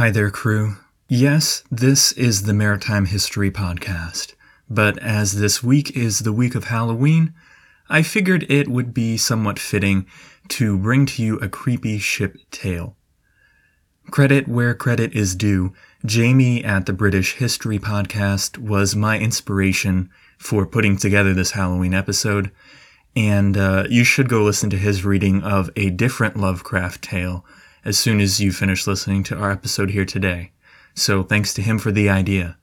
Hi there, crew. Yes, this is the Maritime History Podcast, but as this week is the week of Halloween, I figured it would be somewhat fitting to bring to you a creepy ship tale. Credit where credit is due, Jamie at the British History Podcast was my inspiration for putting together this Halloween episode, and uh, you should go listen to his reading of a different Lovecraft tale as soon as you finish listening to our episode here today. So thanks to him for the idea.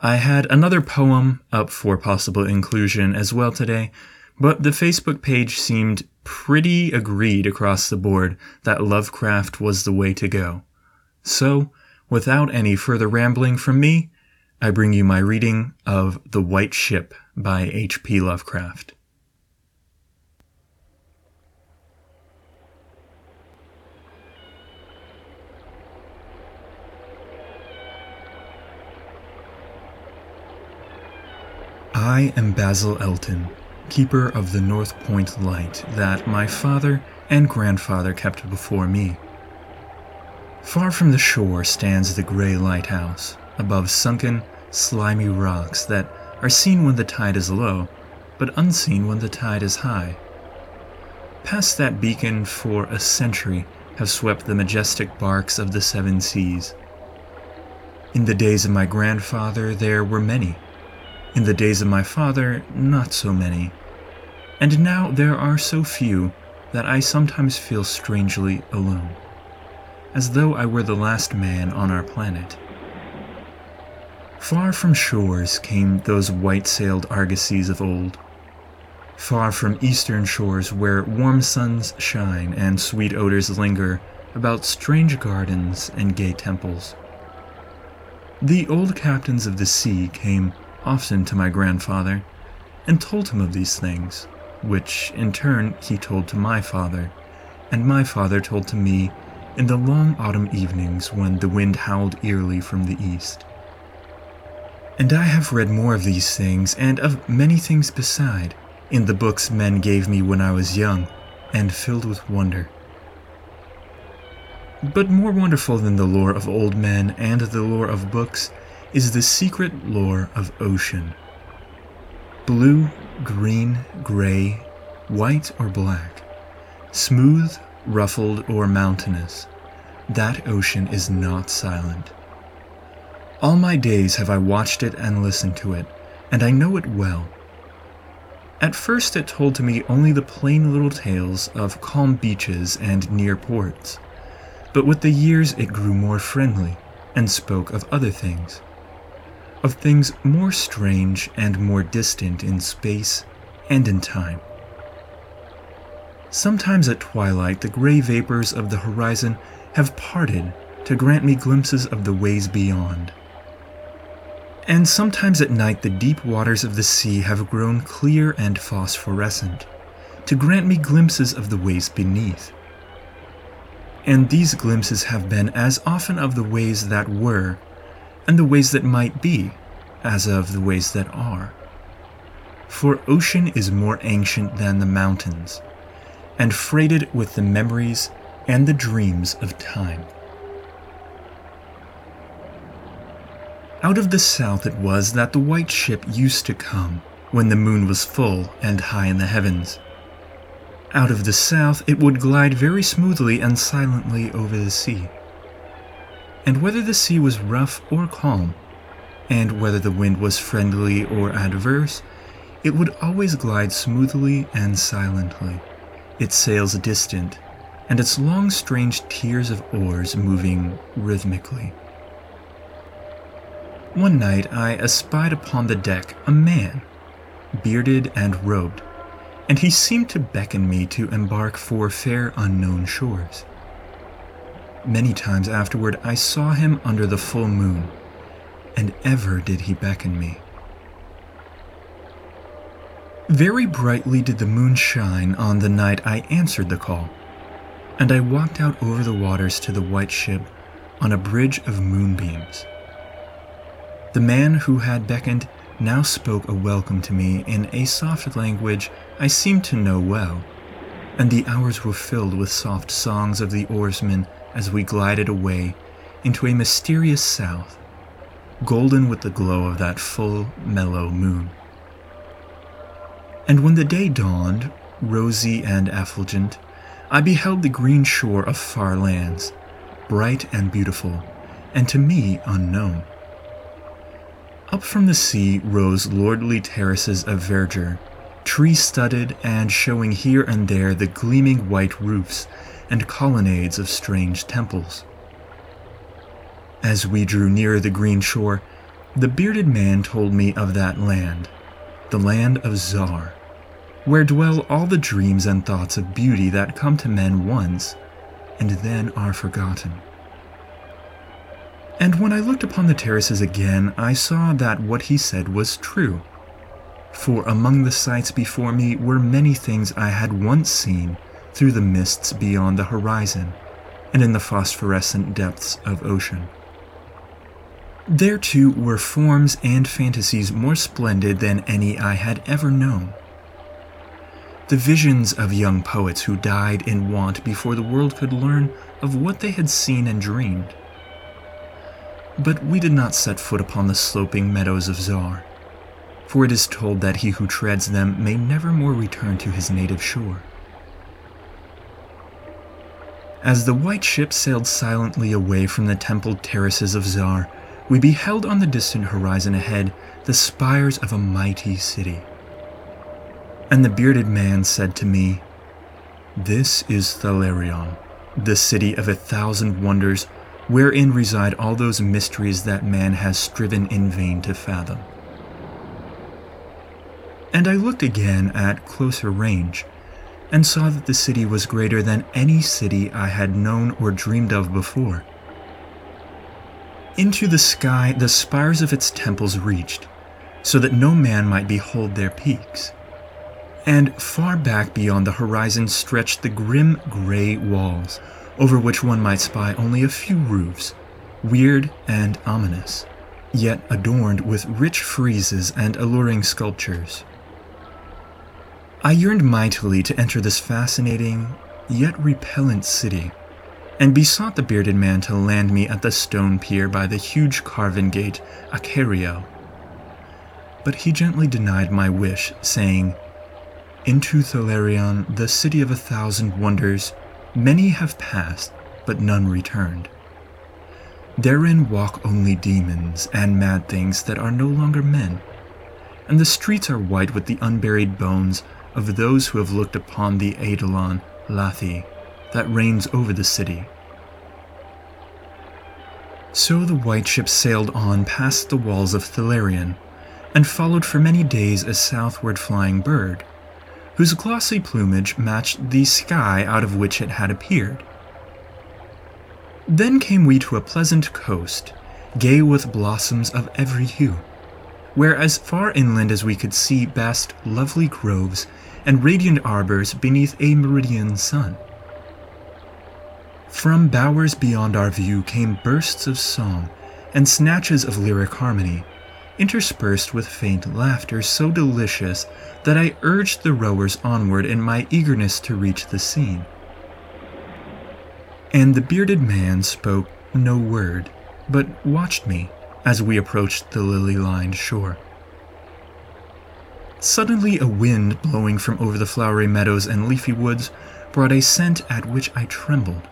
I had another poem up for possible inclusion as well today, but the Facebook page seemed pretty agreed across the board that Lovecraft was the way to go. So, without any further rambling from me, I bring you my reading of The White Ship by H.P. Lovecraft. I am Basil Elton, keeper of the North Point light that my father and grandfather kept before me. Far from the shore stands the gray lighthouse, above sunken, slimy rocks that are seen when the tide is low, but unseen when the tide is high. Past that beacon for a century have swept the majestic barks of the seven seas. In the days of my grandfather, there were many in the days of my father, not so many. And now there are so few that I sometimes feel strangely alone, as though I were the last man on our planet. Far from shores came those white sailed argosies of old. Far from eastern shores where warm suns shine and sweet odors linger about strange gardens and gay temples. The old captains of the sea came often to my grandfather, and told him of these things, which in turn he told to my father, and my father told to me in the long autumn evenings when the wind howled eerily from the east. And I have read more of these things, and of many things beside, in the books men gave me when I was young, and filled with wonder. But more wonderful than the lore of old men and the lore of books is the secret lore of ocean. Blue, green, gray, white, or black, smooth, ruffled, or mountainous, that ocean is not silent. All my days have I watched it and listened to it, and I know it well. At first, it told to me only the plain little tales of calm beaches and near ports, but with the years it grew more friendly and spoke of other things of things more strange and more distant in space and in time. Sometimes at twilight, the gray vapors of the horizon have parted to grant me glimpses of the ways beyond. And sometimes at night, the deep waters of the sea have grown clear and phosphorescent to grant me glimpses of the ways beneath. And these glimpses have been as often of the ways that were and the ways that might be, as of the ways that are. For ocean is more ancient than the mountains, and freighted with the memories and the dreams of time. Out of the south it was that the white ship used to come when the moon was full and high in the heavens. Out of the south it would glide very smoothly and silently over the sea and whether the sea was rough or calm, and whether the wind was friendly or adverse, it would always glide smoothly and silently, its sails distant, and its long strange tiers of oars moving rhythmically. One night I espied upon the deck a man, bearded and robed, and he seemed to beckon me to embark for fair unknown shores. Many times afterward I saw him under the full moon, and ever did he beckon me. Very brightly did the moon shine on the night I answered the call, and I walked out over the waters to the white ship on a bridge of moonbeams. The man who had beckoned now spoke a welcome to me in a soft language I seemed to know well, and the hours were filled with soft songs of the oarsmen as we glided away into a mysterious south, golden with the glow of that full, mellow moon. And when the day dawned, rosy and effulgent, I beheld the green shore of far lands, bright and beautiful, and to me unknown. Up from the sea rose lordly terraces of verdure, tree studded and showing here and there the gleaming white roofs and colonnades of strange temples. As we drew nearer the green shore, the bearded man told me of that land, the land of Zar, where dwell all the dreams and thoughts of beauty that come to men once and then are forgotten. And when I looked upon the terraces again, I saw that what he said was true. For among the sights before me were many things I had once seen through the mists beyond the horizon and in the phosphorescent depths of ocean. There too were forms and fantasies more splendid than any I had ever known. The visions of young poets who died in want before the world could learn of what they had seen and dreamed. But we did not set foot upon the sloping meadows of Zar, for it is told that he who treads them may never more return to his native shore. As the white ship sailed silently away from the templed terraces of Zar, we beheld on the distant horizon ahead the spires of a mighty city. And the bearded man said to me, This is Thalarion, the city of a thousand wonders, wherein reside all those mysteries that man has striven in vain to fathom. And I looked again at closer range, and saw that the city was greater than any city I had known or dreamed of before. Into the sky the spires of its temples reached, so that no man might behold their peaks and far back beyond the horizon stretched the grim gray walls, over which one might spy only a few roofs, weird and ominous, yet adorned with rich friezes and alluring sculptures. I yearned mightily to enter this fascinating, yet repellent city, and besought the bearded man to land me at the stone pier by the huge carven gate, Akariel. But he gently denied my wish, saying, into Thalarion, the city of a thousand wonders, many have passed, but none returned. Therein walk only demons and mad things that are no longer men, and the streets are white with the unburied bones of those who have looked upon the Eidolon, Lathi, that reigns over the city. So the white ship sailed on past the walls of Thalarion, and followed for many days a southward flying bird, whose glossy plumage matched the sky out of which it had appeared. Then came we to a pleasant coast, gay with blossoms of every hue, where as far inland as we could see basked lovely groves and radiant arbors beneath a meridian sun. From bowers beyond our view came bursts of song and snatches of lyric harmony, interspersed with faint laughter so delicious that I urged the rowers onward in my eagerness to reach the scene. And the bearded man spoke no word, but watched me as we approached the lily lined shore. Suddenly, a wind blowing from over the flowery meadows and leafy woods brought a scent at which I trembled.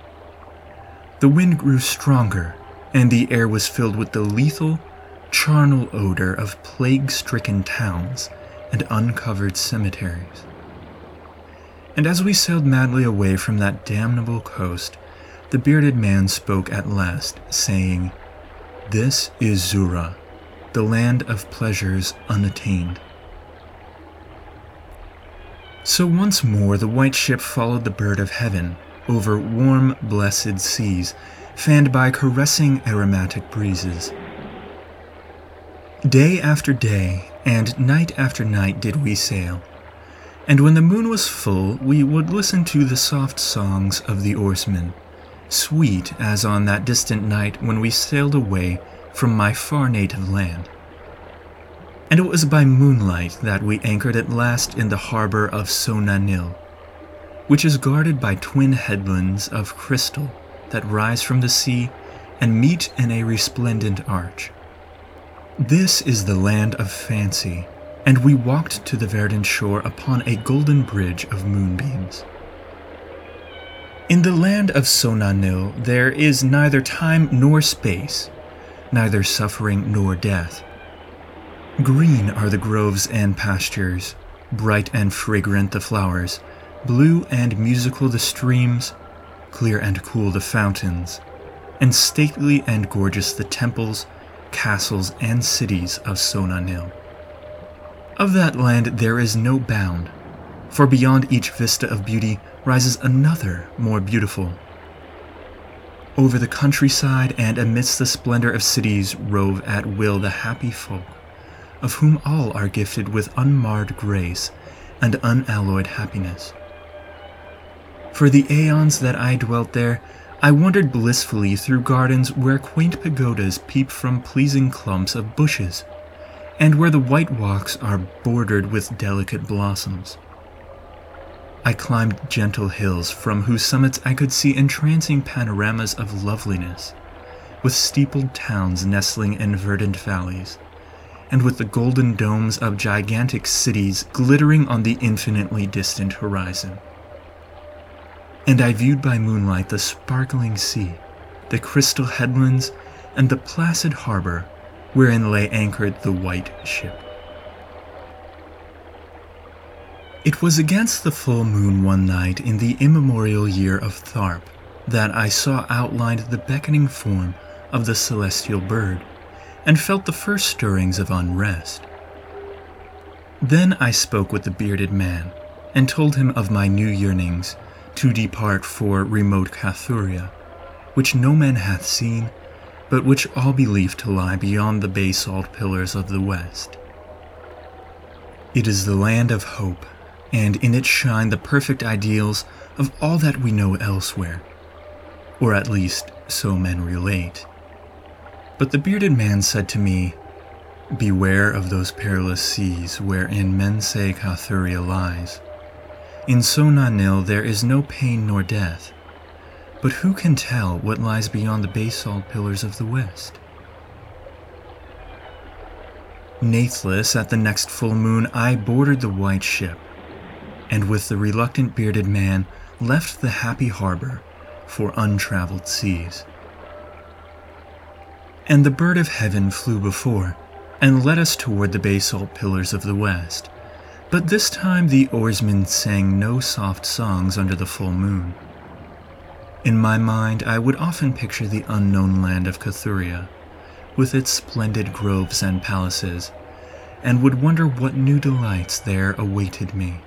The wind grew stronger, and the air was filled with the lethal, charnel odor of plague stricken towns and uncovered cemeteries. And as we sailed madly away from that damnable coast, the bearded man spoke at last, saying, This is Xura, the land of pleasures unattained. So once more the white ship followed the bird of heaven over warm, blessed seas, fanned by caressing aromatic breezes. Day after day, and night after night did we sail. And when the moon was full, we would listen to the soft songs of the oarsmen, sweet as on that distant night when we sailed away from my far native land. And it was by moonlight that we anchored at last in the harbor of Sona Nyl, which is guarded by twin headlands of crystal that rise from the sea and meet in a resplendent arch. This is the land of fancy, and we walked to the verdant shore upon a golden bridge of moonbeams. In the land of Sona Nyl there is neither time nor space, neither suffering nor death. Green are the groves and pastures, bright and fragrant the flowers, blue and musical the streams, clear and cool the fountains, and stately and gorgeous the temples, castles, and cities of Sona Nyl. Of that land there is no bound, for beyond each vista of beauty rises another more beautiful. Over the countryside and amidst the splendor of cities rove at will the happy folk, of whom all are gifted with unmarred grace and unalloyed happiness. For the aeons that I dwelt there, I wandered blissfully through gardens where quaint pagodas peep from pleasing clumps of bushes, and where the white walks are bordered with delicate blossoms. I climbed gentle hills from whose summits I could see entrancing panoramas of loveliness, with steepled towns nestling in verdant valleys, and with the golden domes of gigantic cities glittering on the infinitely distant horizon and I viewed by moonlight the sparkling sea, the crystal headlands, and the placid harbor wherein lay anchored the white ship. It was against the full moon one night in the immemorial year of Tharp that I saw outlined the beckoning form of the celestial bird and felt the first stirrings of unrest. Then I spoke with the bearded man and told him of my new yearnings to depart for remote Cathuria, which no man hath seen, but which all believe to lie beyond the basalt pillars of the west. It is the land of hope, and in it shine the perfect ideals of all that we know elsewhere, or at least so men relate. But the bearded man said to me, Beware of those perilous seas wherein men say Cathuria lies. In Sona Nyl there is no pain nor death, but who can tell what lies beyond the basalt pillars of the west? Nathless at the next full moon, I boarded the white ship, and with the reluctant bearded man left the happy harbor for untraveled seas. And the bird of heaven flew before, and led us toward the basalt pillars of the west but this time the oarsmen sang no soft songs under the full moon. In my mind, I would often picture the unknown land of Cathuria, with its splendid groves and palaces, and would wonder what new delights there awaited me.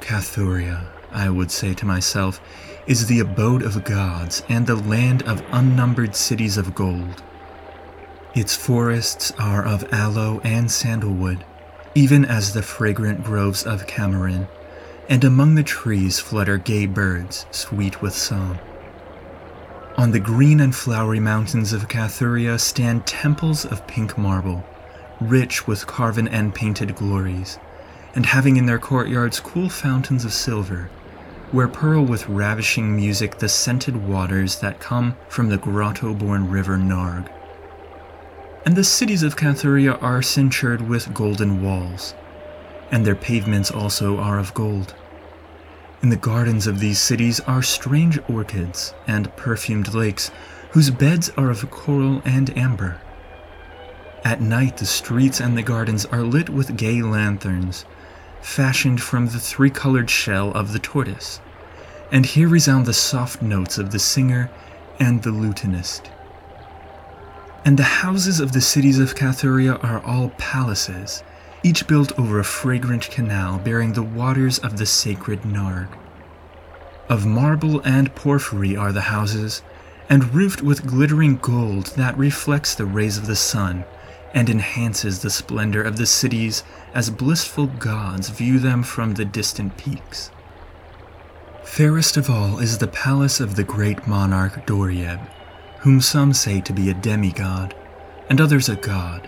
Cathuria, I would say to myself, is the abode of gods and the land of unnumbered cities of gold. Its forests are of aloe and sandalwood even as the fragrant groves of Camorin, and among the trees flutter gay birds, sweet with song. On the green and flowery mountains of Cathuria stand temples of pink marble, rich with carven and painted glories, and having in their courtyards cool fountains of silver, where purl with ravishing music the scented waters that come from the grotto born river Narg and the cities of Cathuria are cinctured with golden walls, and their pavements also are of gold. In the gardens of these cities are strange orchids and perfumed lakes, whose beds are of coral and amber. At night, the streets and the gardens are lit with gay lanterns, fashioned from the three colored shell of the tortoise, and here resound the soft notes of the singer and the lutenist. And the houses of the cities of Cathuria are all palaces, each built over a fragrant canal bearing the waters of the sacred Narg. Of marble and porphyry are the houses, and roofed with glittering gold that reflects the rays of the sun and enhances the splendor of the cities as blissful gods view them from the distant peaks. Fairest of all is the palace of the great monarch Dorieb, whom some say to be a demigod, and others a god.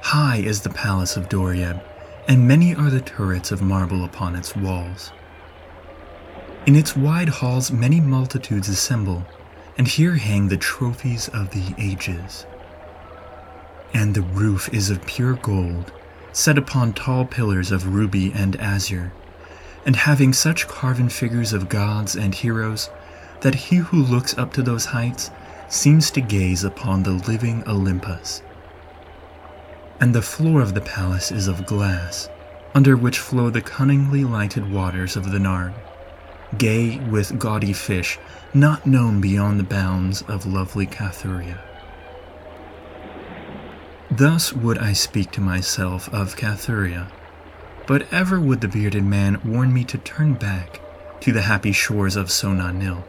High is the palace of Dorieb, and many are the turrets of marble upon its walls. In its wide halls, many multitudes assemble, and here hang the trophies of the ages. And the roof is of pure gold, set upon tall pillars of ruby and azure, and having such carven figures of gods and heroes that he who looks up to those heights seems to gaze upon the living Olympus. And the floor of the palace is of glass, under which flow the cunningly lighted waters of the Narg, gay with gaudy fish not known beyond the bounds of lovely Cathuria. Thus would I speak to myself of Cathuria, but ever would the bearded man warn me to turn back to the happy shores of Sona Nyl.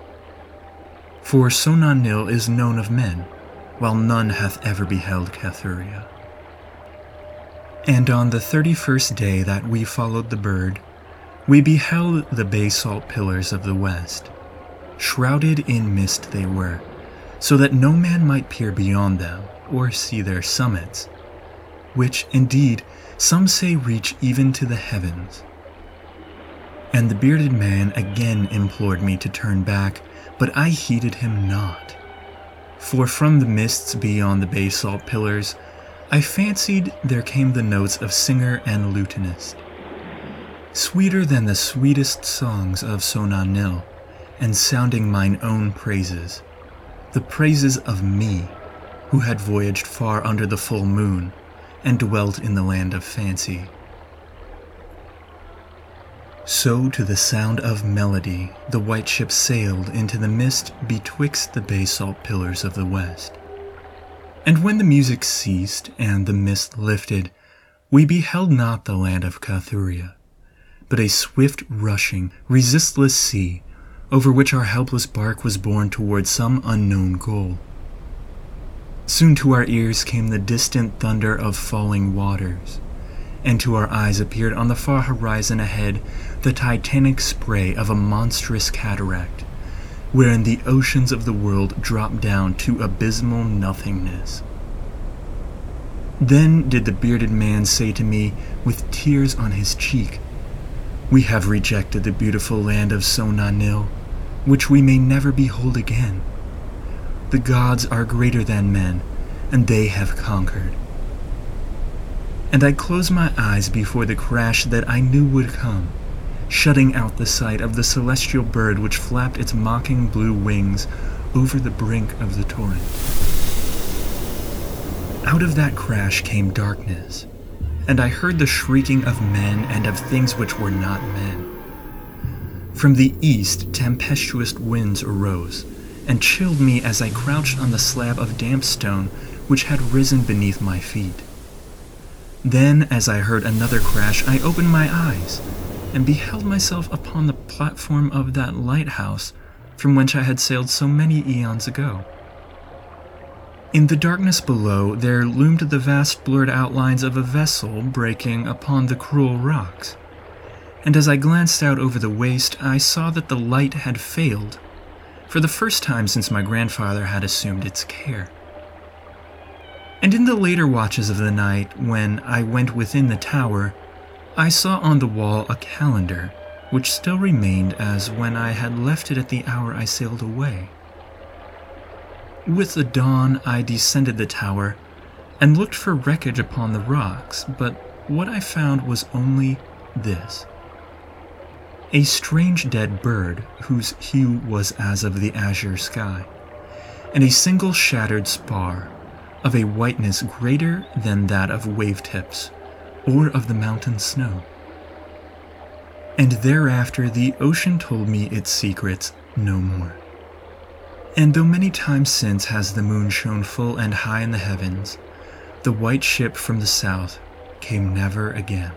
For Sona Nyl is known of men, while none hath ever beheld Cathuria. And on the thirty first day that we followed the bird, we beheld the basalt pillars of the west. Shrouded in mist they were, so that no man might peer beyond them or see their summits, which indeed some say reach even to the heavens. And the bearded man again implored me to turn back, but I heeded him not. For from the mists beyond the basalt pillars, I fancied there came the notes of singer and lutanist, sweeter than the sweetest songs of Sona Nyl, and sounding mine own praises, the praises of me who had voyaged far under the full moon and dwelt in the land of fancy. So, to the sound of melody, the white ship sailed into the mist betwixt the basalt pillars of the west. And when the music ceased and the mist lifted, we beheld not the land of Cathuria, but a swift rushing, resistless sea over which our helpless bark was borne toward some unknown goal. Soon to our ears came the distant thunder of falling waters, and to our eyes appeared on the far horizon ahead the titanic spray of a monstrous cataract, wherein the oceans of the world drop down to abysmal nothingness. Then did the bearded man say to me, with tears on his cheek, We have rejected the beautiful land of Sona Nyl, which we may never behold again. The gods are greater than men, and they have conquered. And I closed my eyes before the crash that I knew would come, shutting out the sight of the celestial bird which flapped its mocking blue wings over the brink of the torrent. Out of that crash came darkness, and I heard the shrieking of men and of things which were not men. From the east, tempestuous winds arose and chilled me as I crouched on the slab of damp stone which had risen beneath my feet. Then, as I heard another crash, I opened my eyes and beheld myself upon the platform of that lighthouse from whence I had sailed so many eons ago. In the darkness below, there loomed the vast blurred outlines of a vessel breaking upon the cruel rocks. And as I glanced out over the waste, I saw that the light had failed for the first time since my grandfather had assumed its care. And in the later watches of the night, when I went within the tower, I saw on the wall a calendar, which still remained as when I had left it at the hour I sailed away. With the dawn, I descended the tower and looked for wreckage upon the rocks, but what I found was only this a strange dead bird whose hue was as of the azure sky, and a single shattered spar of a whiteness greater than that of wave tips or of the mountain snow. And thereafter the ocean told me its secrets no more. And though many times since has the moon shone full and high in the heavens, the white ship from the south came never again.